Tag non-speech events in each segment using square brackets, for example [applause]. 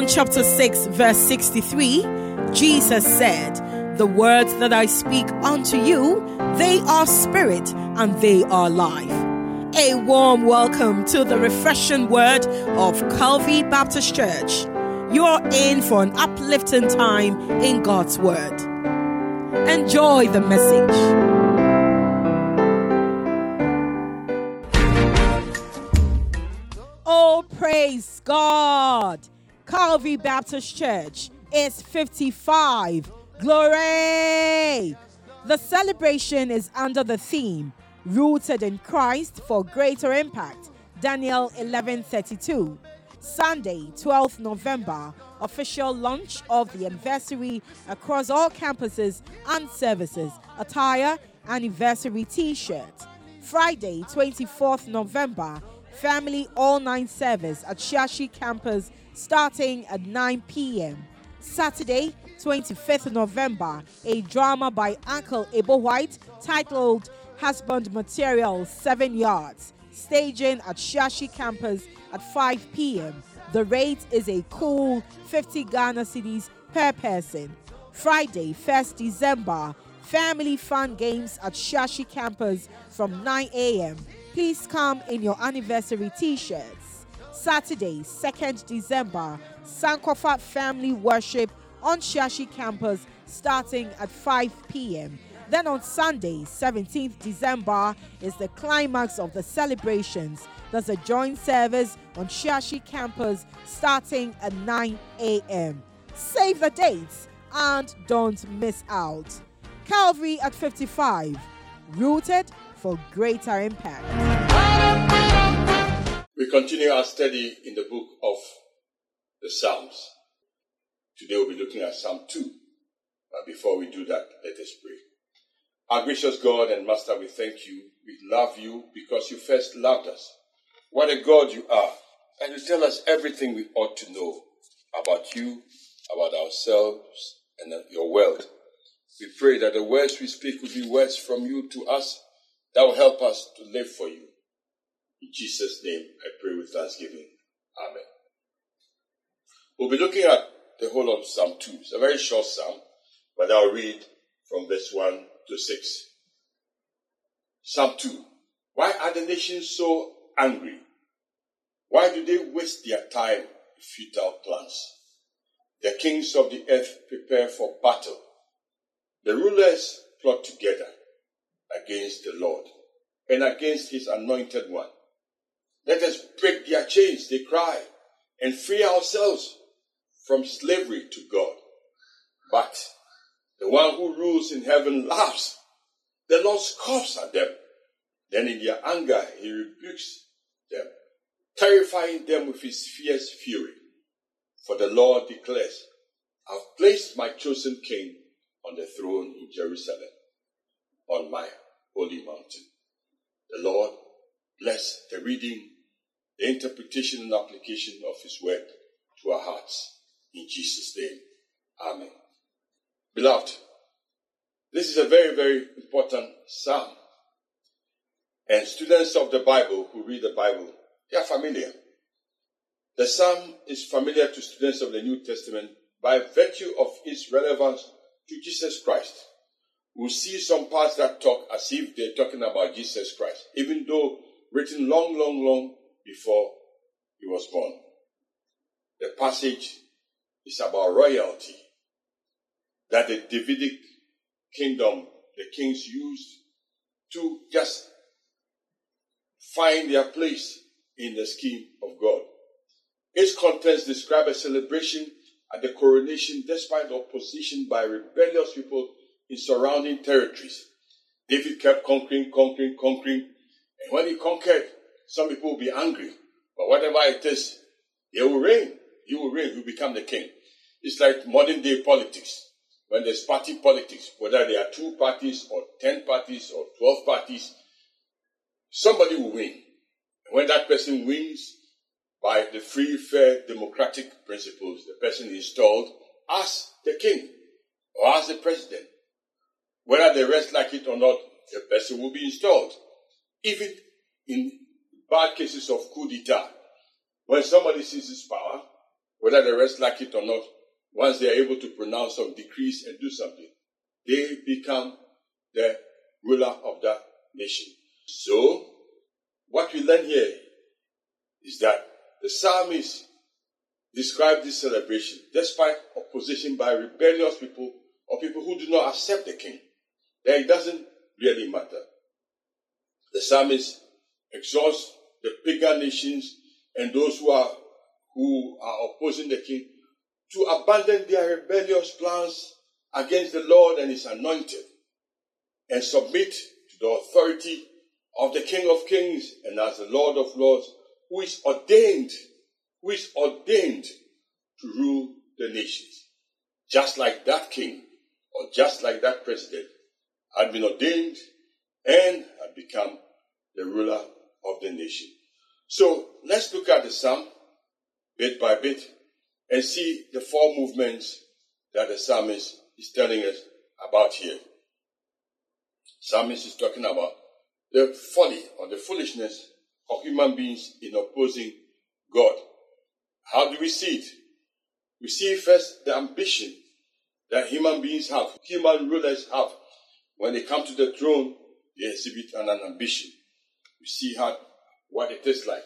John chapter 6, verse 63, Jesus said, The words that I speak unto you, they are spirit and they are life. A warm welcome to the refreshing word of Calvary Baptist Church. You're in for an uplifting time in God's word. Enjoy the message. Oh, praise God. Calvary Baptist Church is 55. Glory. The celebration is under the theme Rooted in Christ for Greater Impact. Daniel 11:32. Sunday, 12th November, official launch of the anniversary across all campuses and services. Attire anniversary t-shirt. Friday, 24th November, family all night service at Shashi campus starting at 9 p.m. Saturday, 25th November, a drama by Uncle Ebo Whyte titled Husband Material 7 Yards, staging at Shashi campus at 5 p.m. The rate is a cool 50 Ghana cedis per person. Friday, 1st December, family fun games at Shashi campus from 9 a.m. Please come in your anniversary t shirts. Saturday, 2nd December, Sankofa Family Worship on Shashi campus starting at 5 p.m. Then on Sunday, 17th December, is the climax of the celebrations. There's a joint service on Shashi campus starting at 9 a.m. Save the dates and don't miss out. Calvary at 55, rooted for greater impact. We continue our study in the book of the Psalms. Today we'll be looking at Psalm 2. But before we do that, let us pray. Our gracious God and Master, we thank you. We love you because you first loved us. What a God you are. And you tell us everything we ought to know about you, about ourselves, and your world. We pray that the words we speak will be words from you to us that will help us to live for you. In Jesus' name, I pray with thanksgiving. Amen. We'll be looking at the whole of Psalm 2. It's a very short psalm, but I'll read from verse 1 to 6. Psalm 2. Why are the nations so angry? Why do they waste their time in futile plans? The kings of the earth prepare for battle. The rulers plot together against the Lord and against his anointed one. Let us break their chains, they cry, and free ourselves from slavery to God. But the one who rules in heaven laughs. The Lord scoffs at them. Then in their anger, he rebukes them, terrifying them with his fierce fury. For the Lord declares, I've placed my chosen king on the throne in Jerusalem, on my holy mountain. The Lord bless the reading, the interpretation and application of his word to our hearts. In Jesus' name, Amen. Beloved, this is a very, very important psalm. And students of the Bible who read the Bible, they are familiar. The psalm is familiar to students of the New Testament by virtue of its relevance to Jesus Christ. We'll see some parts that talk as if they're talking about Jesus Christ, even though written long, long, long before he was born. The passage is about royalty that the Davidic kingdom, the kings used to just find their place in the scheme of God. Its contents describe a celebration at the coronation despite opposition by rebellious people in surrounding territories. David kept conquering, conquering, conquering. And when he conquered, some people will be angry. But whatever it is, he will reign. You will reign. You will become the king. It's like modern day politics. When there's party politics, whether there are two parties or 10 parties or 12 parties, somebody will win. And when that person wins by the free, fair, democratic principles, the person is installed as the king or as the president. Whether the rest like it or not, the person will be installed. Even in bad cases of coup d'etat, when somebody seizes power, whether the rest like it or not, once they are able to pronounce some decrees and do something, they become the ruler of that nation. So, what we learn here is that the psalmist described this celebration despite opposition by rebellious people or people who do not accept the king. That it doesn't really matter. The psalmist exhorts the pagan nations and those who are who are opposing the king to abandon their rebellious plans against the Lord and his anointed and submit to the authority of the King of Kings and as the Lord of Lords, who is ordained, who is ordained to rule the nations. Just like that king or just like that president had been ordained and had become the ruler of the nation. So let's look at the psalm bit by bit and see the four movements that the psalmist is telling us about here. Psalmist is talking about the folly or the foolishness of human beings in opposing God. How do we see it? We see first the ambition that human beings have, human rulers have. When they come to the throne, they exhibit an, ambition. We see how what it is like.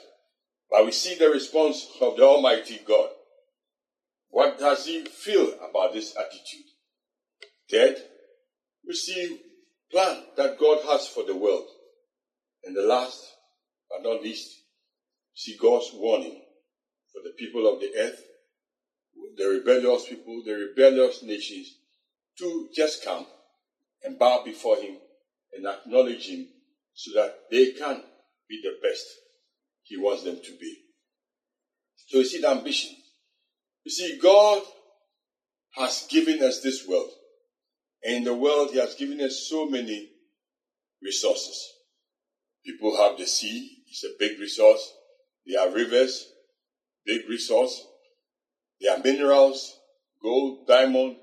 But we see the response of the Almighty God. What does he feel about this attitude? Third, we see plan that God has for the world. And the last but not least, see God's warning for the people of the earth, the rebellious people, the rebellious nations, to just come and bow before Him and acknowledge Him so that they can be the best He wants them to be. So you see the ambition. You see, God has given us this world. And in the world, He has given us so many resources. People have the sea, it's a big resource. There are rivers, big resource. There are minerals, gold, diamond.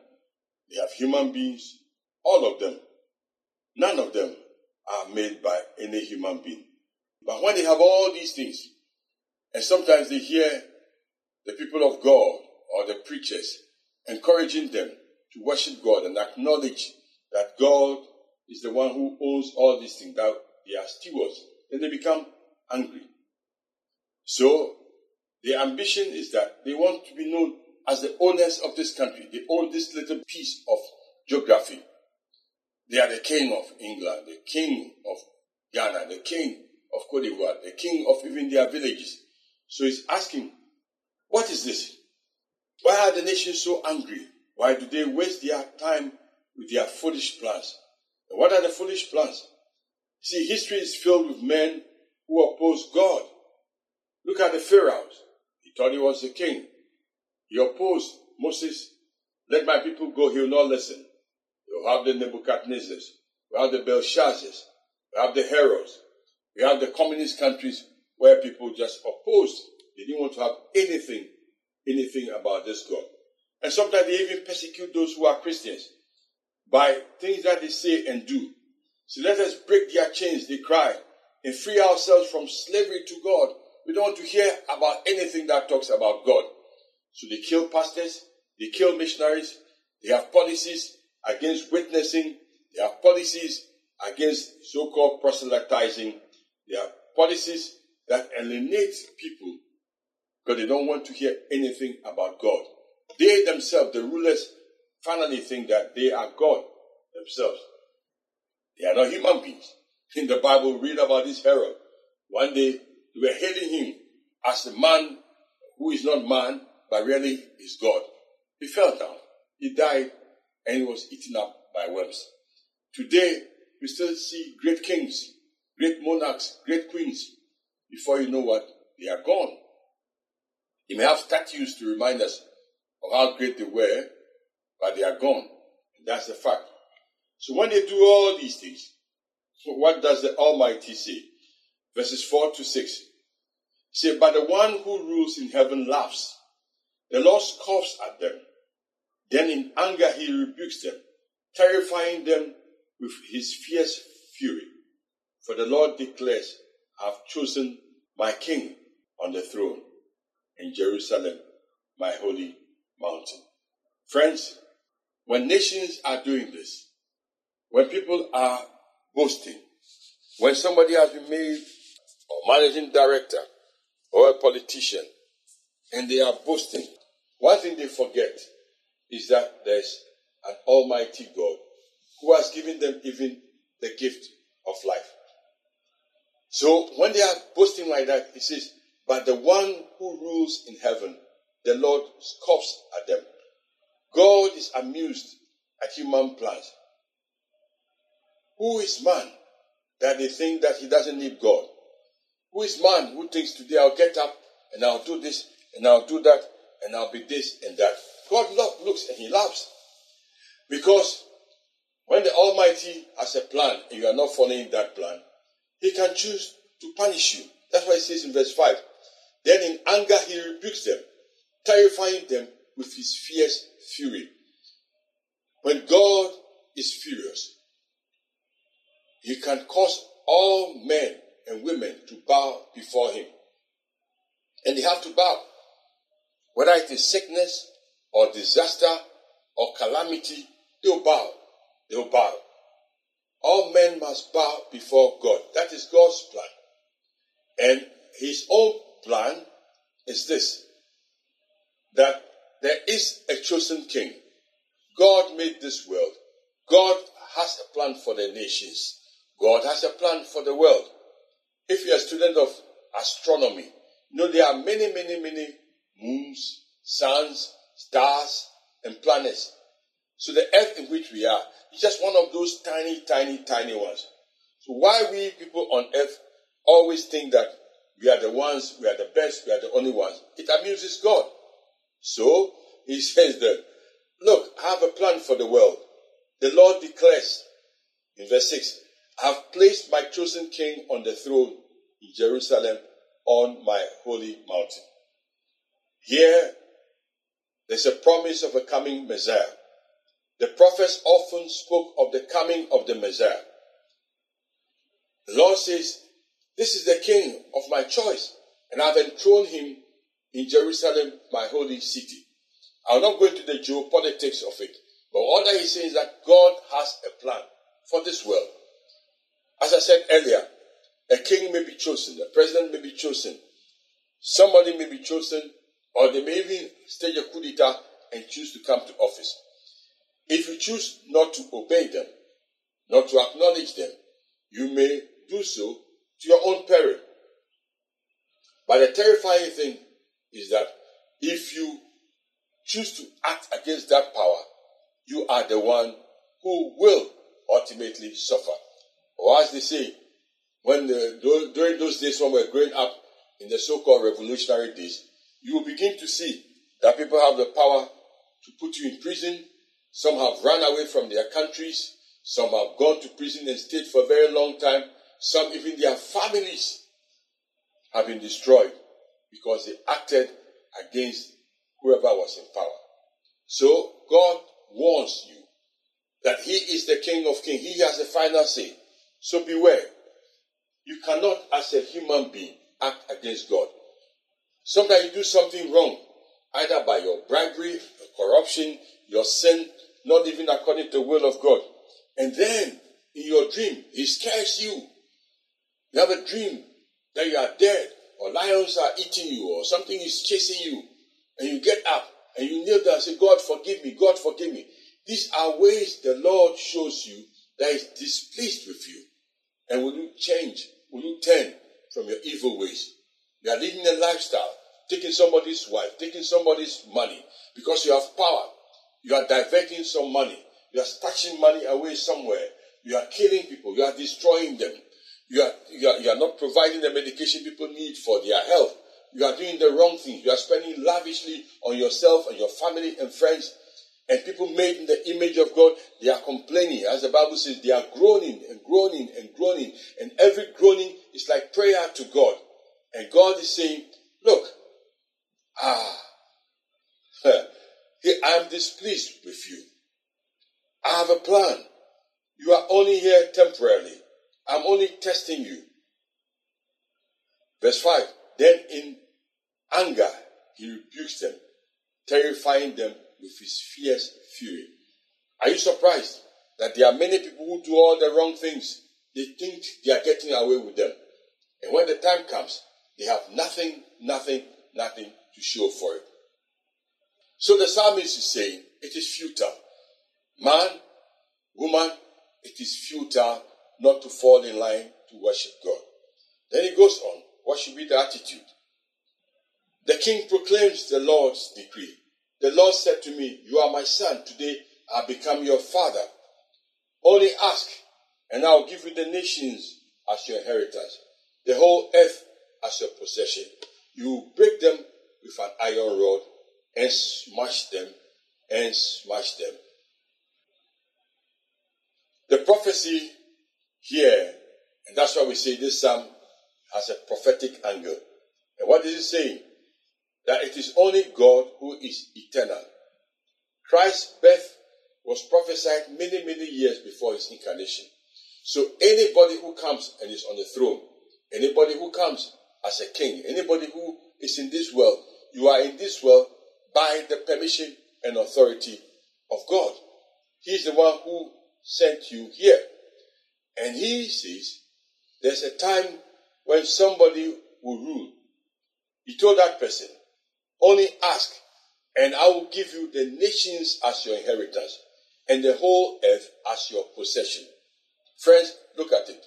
They have human beings, all of them. None of them are made by any human being. But when they have all these things, and sometimes they hear the people of God or the preachers encouraging them to worship God and acknowledge that God is the one who owns all these things, that they are stewards, then they become angry. So, their ambition is that they want to be known as the owners of this country. They own this little piece of geography. They are the king of England, the king of Ghana, the king of Cote d'Ivoire, the king of even their villages. So he's asking, what is this? Why are the nations so angry? Why do they waste their time with their foolish plans? And what are the foolish plans? See, history is filled with men who oppose God. Look at the Pharaohs. He thought he was the king. He opposed Moses. Let my people go. He will not listen. You have the Nebuchadnezzars. We have the Belshazzars. We have the Herods. We have the communist countries where people just opposed. They didn't want to have anything, anything about this God. And sometimes they even persecute those who are Christians by things that they say and do. So let us break their chains, they cry, and free ourselves from slavery to God. We don't want to hear about anything that talks about God. So they kill pastors, they kill missionaries, they have policies against witnessing, they have policies against so-called proselytizing, they have policies that alienate people because they don't want to hear anything about God. They themselves, the rulers, finally think that they are God themselves. They are not human beings. [laughs] In the Bible, read about this Herod. One day, they were hailing him as a man who is not man, but really is God. He fell down. He died and he was eaten up by worms. Today, we still see great kings, great monarchs, great queens. Before you know what, they are gone. They may have statues to remind us of how great they were, but they are gone. And that's the fact. So when they do all these things, what does the Almighty say? Verses 4 to 6. Say, but the one who rules in heaven laughs. The Lord scoffs at them. Then in anger he rebukes them, terrifying them with his fierce fury. For the Lord declares, I have chosen my king on the throne in Jerusalem, my holy mountain. Friends, when nations are doing this, when people are boasting, when somebody has been made a managing director or a politician and they are boasting, one thing they forget is that there's an almighty God who has given them even the gift of life. So when they are boasting like that, he says, But the one who rules in heaven, the Lord scoffs at them. God is amused at human plans. Who is man that they think that he doesn't need God? Who is man who thinks today I'll get up and I'll do this and I'll do that and I'll be this and that? God looks and he laughs. Because when the Almighty has a plan and you are not following that plan, he can choose to punish you. That's why it says in verse 5 Then in anger he rebukes them, terrifying them with his fierce fury. When God is furious, he can cause all men and women to bow before him. And they have to bow. Whether it is sickness or disaster or calamity, they'll bow. They'll bow. All men must bow before God. That is God's plan. And his own plan is this that there is a chosen king. God made this world. God has a plan for the nations. God has a plan for the world. If you're a student of astronomy, you know there are many, many, many moons, suns, stars, and planets. So the earth in which we are is just one of those tiny, tiny, tiny ones. So why we people on earth always think that we are the ones, we are the best, we are the only ones, it amuses God. So he [laughs] says that, look, I have a plan for the world. The Lord declares in verse 6, I have placed my chosen king on the throne in Jerusalem on my holy mountain. Here, there's a promise of a coming Messiah. The prophets often spoke of the coming of the Messiah. The Lord says, This is the king of my choice, and I've enthroned him in Jerusalem, my holy city. I'll not go into the geopolitics of it, but all that he's saying is that God has a plan for this world. As I said earlier, a king may be chosen, a president may be chosen, somebody may be chosen, or they may even stage a coup d'etat and choose to come to office. If you choose not to obey them, not to acknowledge them, you may do so to your own peril. But the terrifying thing is that if you choose to act against that power, you are the one who will ultimately suffer. Or as they say, when the, during those days when we're growing up in the so-called revolutionary days, you will begin to see that people have the power to put you in prison. Some have run away from their countries. Some have gone to prison and stayed for a very long time. Some, even their families, have been destroyed because they acted against whoever was in power. So God warns you that He is the King of Kings. He has the final say. So beware. You cannot, as a human being, act against God. Sometimes you do something wrong, either by your bribery, your corruption, your sin, not even according to the will of God. And then, in your dream, He scares you. You have a dream that you are dead, or lions are eating you, or something is chasing you, and you get up and you kneel down and say, God, forgive me, God, forgive me. These are ways the Lord shows you that He's displeased with you. And will you change? Will you turn from your evil ways? You are living a lifestyle, taking somebody's wife, taking somebody's money because you have power. You are diverting some money. You are stashing money away somewhere. You are killing people. You are destroying them. You are, you are, you are not providing the medication people need for their health. You are doing the wrong thing. You are spending lavishly on yourself and your family and friends and people made in the image of God, they are complaining. As the Bible says, they are groaning and groaning and groaning. And every groaning is like prayer to God. And God is saying, Look, ah, [laughs] I am displeased with you. I have a plan. You are only here temporarily. I'm only testing you. Verse 5 Then in anger, he rebukes them terrifying them with his fierce fury. Are you surprised that there are many people who do all the wrong things? They think they are getting away with them. And when the time comes, they have nothing, nothing, nothing to show for it. So the psalmist is saying, it is futile. Man, woman, it is futile not to fall in line to worship God. Then he goes on. What should be the attitude? The king proclaims the Lord's decree. The Lord said to me, You are my son. Today I become your father. Only ask, and I will give you the nations as your inheritance, the whole earth as your possession. You break them with an iron rod and smash them and smash them. The prophecy here, and that's why we say this psalm has a prophetic angle. And what is it saying? That it is only God who is eternal. Christ's birth was prophesied many, many years before his incarnation. So anybody who comes and is on the throne, anybody who comes as a king, anybody who is in this world, you are in this world by the permission and authority of God. He's the one who sent you here. And he says there's a time when somebody will rule. He told that person, only ask, and I will give you the nations as your inheritance and the whole earth as your possession. Friends, look at it.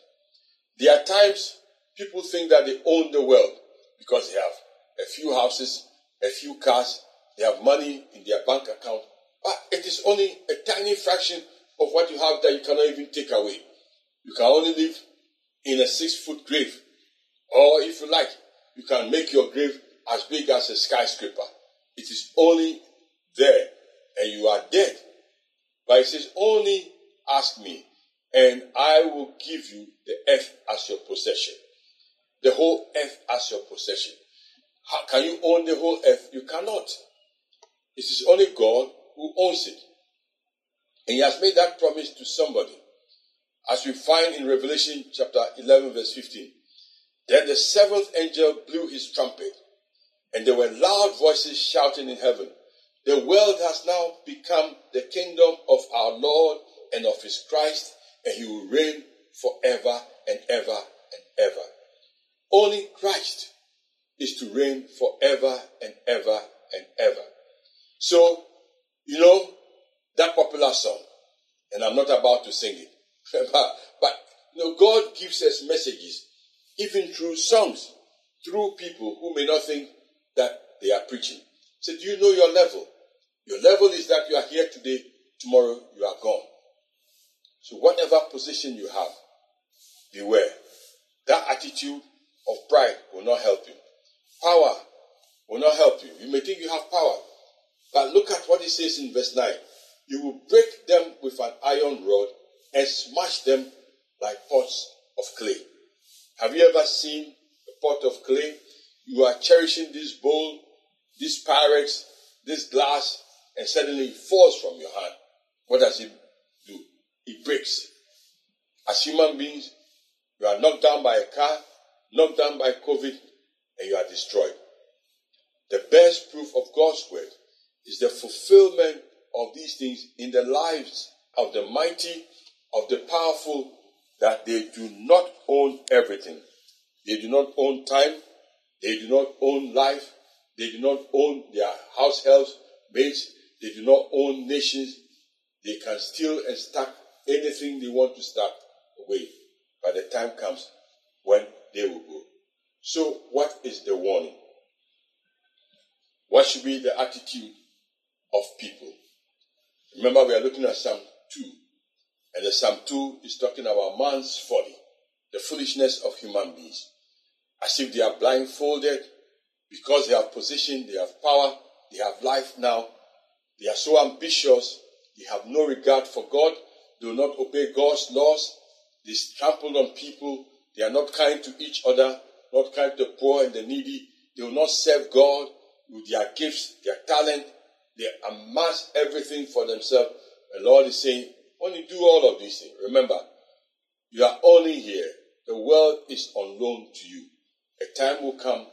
There are times people think that they own the world because they have a few houses, a few cars, they have money in their bank account, but it is only a tiny fraction of what you have that you cannot even take away. You can only live in a six foot grave. Or if you like, you can make your grave as big as a skyscraper. It is only there and you are dead. But it says, only ask me and I will give you the earth as your possession. The whole earth as your possession. How can you own the whole earth? You cannot. It is only God who owns it. And he has made that promise to somebody. As we find in Revelation chapter 11 verse 15. Then the seventh angel blew his trumpet and there were loud voices shouting in heaven. The world has now become the kingdom of our Lord and of his Christ and he will reign forever and ever and ever. Only Christ is to reign forever and ever and ever. So, you know, that popular song, and I'm not about to sing it, [laughs] but, but you know, God gives us messages, even through songs, through people who may not think that they are preaching. So, do you know your level? Your level is that you are here today, tomorrow you are gone. So, whatever position you have, beware. That attitude of pride will not help you. Power will not help you. You may think you have power, but look at what he says in verse 9. You will break them with an iron rod and smash them like pots of clay. Have you ever seen a pot of clay? You are cherishing this bowl, this pyrex, this glass, and suddenly it falls from your hand. What does it do? It breaks. As human beings, you are knocked down by a car, knocked down by COVID, and you are destroyed. The best proof of God's word is the fulfillment of these things in the lives of the mighty, of the powerful, that they do not own everything. They do not own time. They do not own life. They do not own their house helps, mates. They do not own nations. They can steal and stack anything they want to stack away But the time comes when they will go. So, what is the warning? What should be the attitude of people? Remember, we are looking at Psalm 2. And the Psalm 2 is talking about man's folly, the foolishness of human beings. As if they are blindfolded because they have position, they have power, they have life now. They are so ambitious, they have no regard for God, will not obey God's laws, they trample on people, they are not kind to each other, not kind to the poor and the needy, they will not serve God with their gifts, their talent, they amass everything for themselves. The Lord is saying, you do all of these things, remember, you are only here. The world is on loan to you. A time will come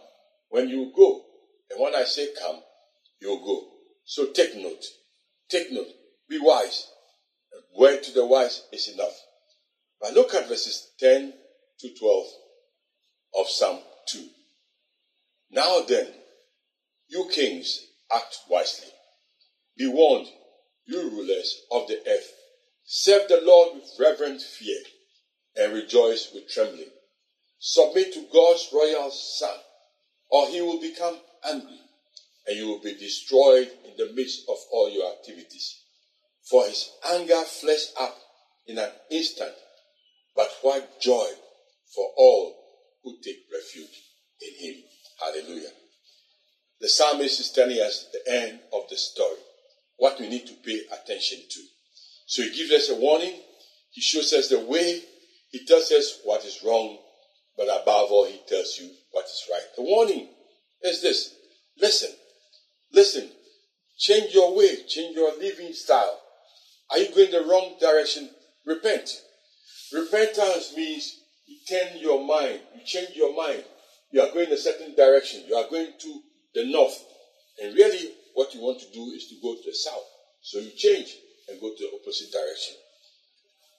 when you will go. And when I say come, you'll go. So take note. Take note. Be wise. A word to the wise is enough. But look at verses 10 to 12 of Psalm 2. Now then, you kings, act wisely. Be warned, you rulers of the earth. Serve the Lord with reverent fear and rejoice with trembling. Submit to God's royal Son, or he will become angry and you will be destroyed in the midst of all your activities. For his anger flares up in an instant, but what joy for all who take refuge in him. Hallelujah. The psalmist is telling us the end of the story, what we need to pay attention to. So he gives us a warning, he shows us the way, he tells us what is wrong, but above all, he tells you what is right. The warning is this listen, listen, change your way, change your living style. Are you going the wrong direction? Repent. Repentance means you turn your mind, you change your mind. You are going a certain direction. You are going to the north. And really, what you want to do is to go to the south. So you change and go to the opposite direction.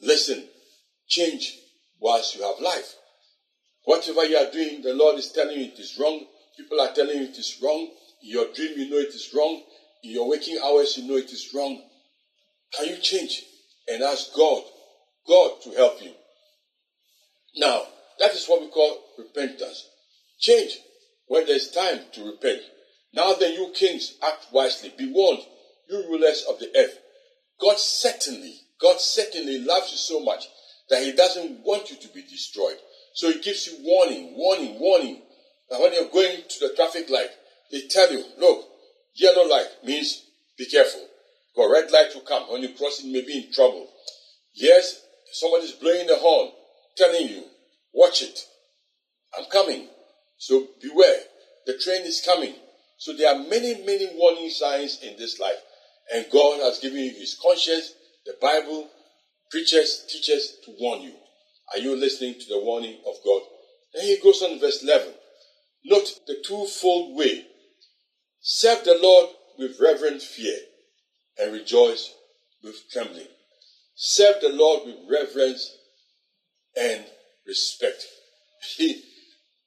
Listen, change whilst you have life. Whatever you are doing, the Lord is telling you it is wrong. People are telling you it is wrong. In your dream, you know it is wrong. In your waking hours, you know it is wrong. Can you change and ask God, God to help you? Now, that is what we call repentance. Change when there is time to repent. Now then, you kings, act wisely. Be warned, you rulers of the earth. God certainly, God certainly loves you so much that He doesn't want you to be destroyed. So He gives you warning, warning, warning. And when you're going to the traffic light, they tell you, look, yellow light means be careful. Got red light will come. When you cross it, you may be in trouble. Yes, somebody's blowing the horn, telling you, watch it. I'm coming. So beware. The train is coming. So there are many, many warning signs in this life. And God has given you his conscience, the Bible, preachers, teachers to warn you. Are you listening to the warning of God? Then he goes on verse 11. Note the twofold way. Serve the Lord with reverent fear and rejoice with trembling. Serve the Lord with reverence and respect.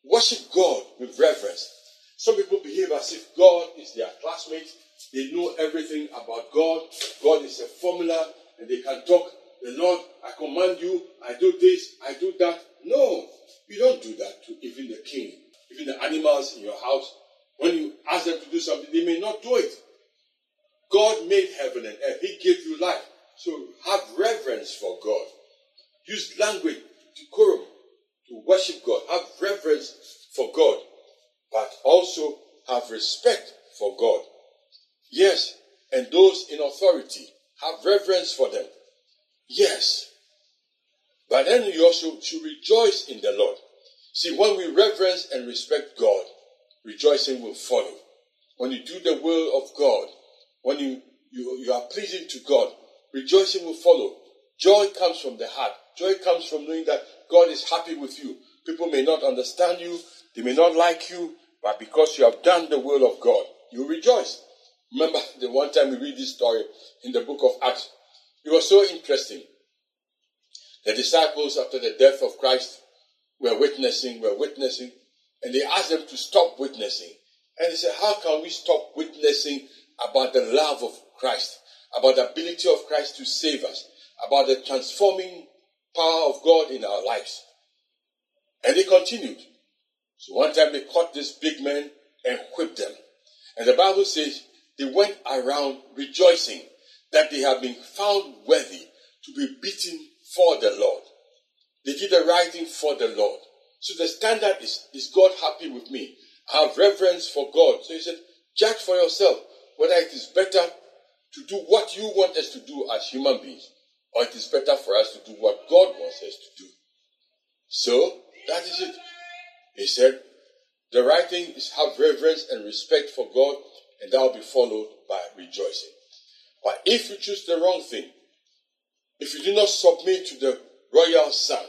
Worship God with reverence. Some people behave as if God is their classmate. They know everything about God. God is a formula and they can talk. The Lord, I command you, I do this, I do that. No, you don't do that to even the king, even the animals in your house. When you ask them to do something, they may not do it. God made heaven and earth. He gave you life. So have reverence for God. Use language, decorum, to worship God. Have reverence for God, but also have respect for God. Yes, and those in authority, have reverence for them. Yes. But then you also should rejoice in the Lord. See, when we reverence and respect God, rejoicing will follow. When you do the will of God, when you, you, you are pleasing to God, rejoicing will follow. Joy comes from the heart. Joy comes from knowing that God is happy with you. People may not understand you, they may not like you, but because you have done the will of God, you rejoice. Remember [laughs] the one time we read this story in the book of Acts? It was so interesting. The disciples, after the death of Christ, were witnessing, were witnessing, and they asked them to stop witnessing. And they said, How can we stop witnessing about the love of Christ, about the ability of Christ to save us, about the transforming power of God in our lives? And they continued. So one time they caught this big man and whipped them. And the Bible says they went around rejoicing that they have been found worthy to be beaten for the Lord. They did the right thing for the Lord. So the standard is, is God happy with me? I have reverence for God. So he said, judge for yourself whether it is better to do what you want us to do as human beings, or it is better for us to do what God wants us to do. So that is it. He said, the right thing is have reverence and respect for God, and that will be followed by rejoicing. But if you choose the wrong thing, if you do not submit to the royal son,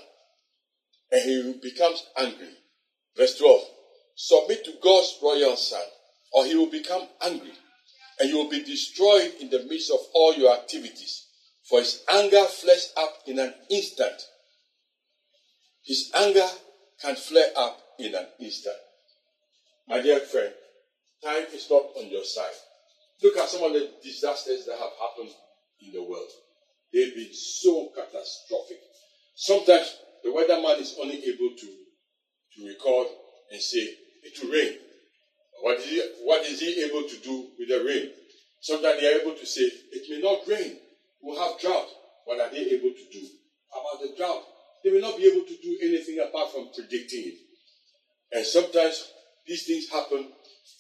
and he becomes angry, verse 12, submit to God's royal son, or he will become angry. and you will be destroyed in the midst of all your activities. For his anger flares up in an instant. His anger can flare up in an instant. My dear friend, time is not on your side. Look at some of the disasters that have happened in the world. They've been so catastrophic. Sometimes the weatherman is only able to, to record and say, it will rain. What is, he, what is he able to do with the rain? Sometimes they are able to say, it may not rain. We'll have drought. What are they able to do about the drought? They will not be able to do anything apart from predicting it. And sometimes these things happen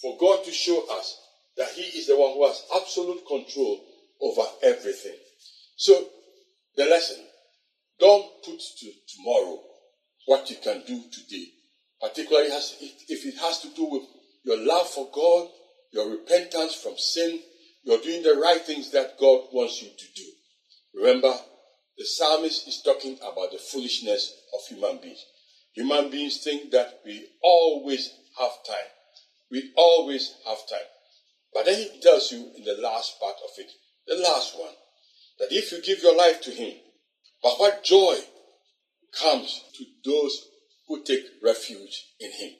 for God to show us that He is the one who has absolute control over everything. So, the lesson don't put to tomorrow what you can do today, particularly if it has to do with your love for God, your repentance from sin, you're doing the right things that God wants you to do. Remember, the psalmist is talking about the foolishness of human beings. Human beings think that we always have time. We always have time. But then he tells you in the last part of it, the last one, that if you give your life to him, but what joy comes to those who take refuge in him.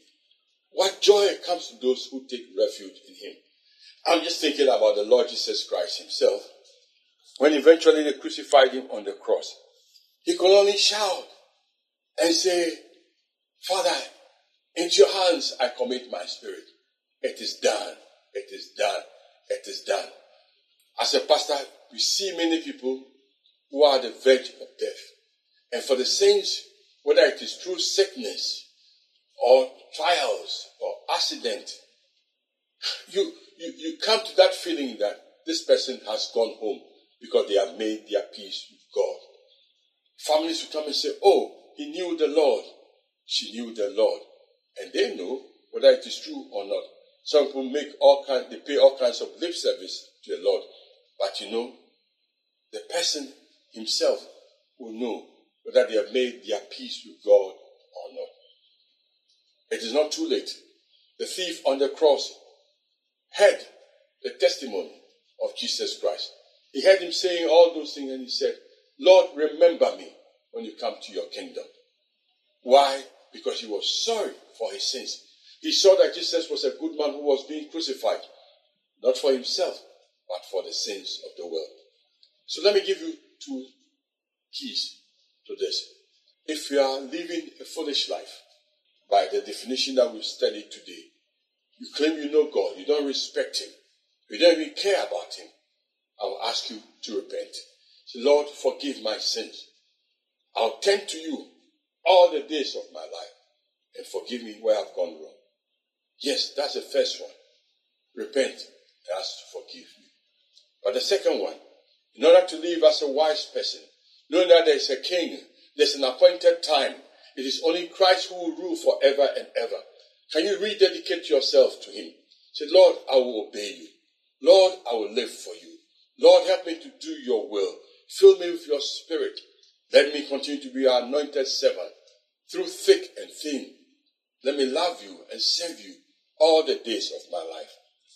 What joy comes to those who take refuge in him. I'm just thinking about the Lord Jesus Christ himself. When eventually they crucified him on the cross, he could only shout and say, Father, into your hands I commit my spirit. It is done. It is done. It is done. As a pastor, we see many people who are at the verge of death. And for the saints, whether it is through sickness or trials or accident, you, you, you come to that feeling that this person has gone home because they have made their peace with God. Families will come and say, Oh, he knew the Lord. She knew the Lord. And they know whether it is true or not. Some people make all kinds, they pay all kinds of lip service to the Lord. But you know, the person himself will know whether they have made their peace with God or not. It is not too late. The thief on the cross heard the testimony of Jesus Christ. He heard him saying all those things and he said, Lord, remember me when you come to your kingdom. Why? Because he was sorry for his sins. He saw that Jesus was a good man who was being crucified, not for himself, but for the sins of the world. So let me give you two keys to this. If you are living a foolish life, by the definition that we've studied today, you claim you know God, you don't respect Him, you don't even care about Him, I will ask you to repent. Say, Lord, forgive my sins. I'll tend to you all the days of my life and forgive me where I've gone wrong. Yes, that's the first one. Repent and ask to forgive me. But the second one, in order to live as a wise person, knowing that there is a king, there's an appointed time. It is only Christ who will rule forever and ever. Can you rededicate yourself to him? Say, Lord, I will obey you. Lord, I will live for you. Lord, help me to do your will. Fill me with your spirit. Let me continue to be your anointed servant through thick and thin. Let me love you and serve you all the days of my life.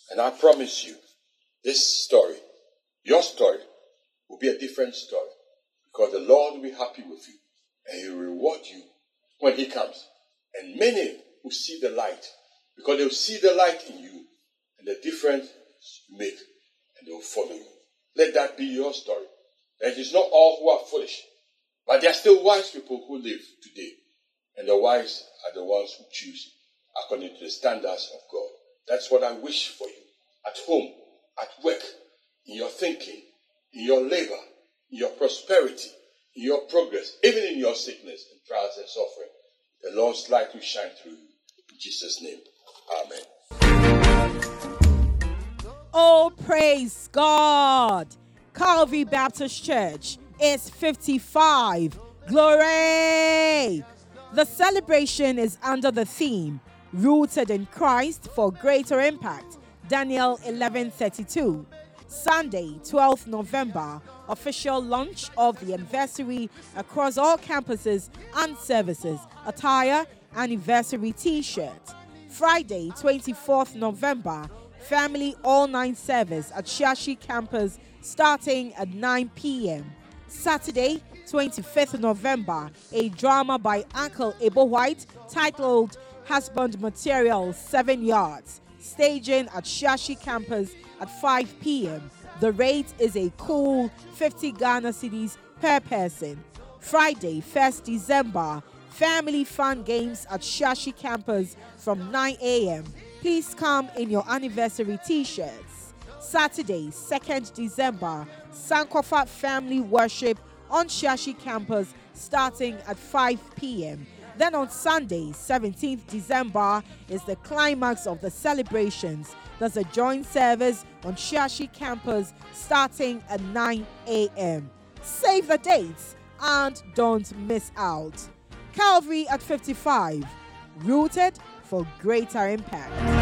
And I promise you, this story, your story, will be a different story because the Lord will be happy with you and He will reward you when He comes. And many will see the light because they will see the light in you and the difference you make and they will follow you. Let that be your story. It is not all who are foolish, but there are still wise people who live today. And the wise are the ones who choose according to the standards of God. That's what I wish for you. At home, at work, in your thinking, in your labor, in your prosperity, in your progress, even in your sickness and trials and suffering. The Lord's light will shine through you. Jesus' name. Amen. Oh, praise God. Calvary Baptist Church is 55. Glory. The celebration is under the theme Rooted in Christ for Greater Impact. Daniel 11:32. Sunday, 12th November, official launch of the anniversary across all campuses and services. Attire anniversary t-shirt. Friday, 24th November, family all night service at Shashi campus starting at 9 p.m. Saturday, 25th November, a drama by Uncle Ebo Whyte titled Husband Material 7 Yards, staging at Shashi campus at 5 p.m. The rate is a cool 50 Ghana cedis per person. Friday, 1st December, family fun games at Shashi campus from 9 a.m. Please come in your anniversary t shirts. Saturday, 2nd December, Sankofa family worship on Shashi campus starting at 5 p.m. Then on Sunday, 17th December, is the climax of the celebrations. There's a joint service on Shashi campus starting at 9 a.m. Save the dates and don't miss out. Calvary at 55, rooted for greater impact.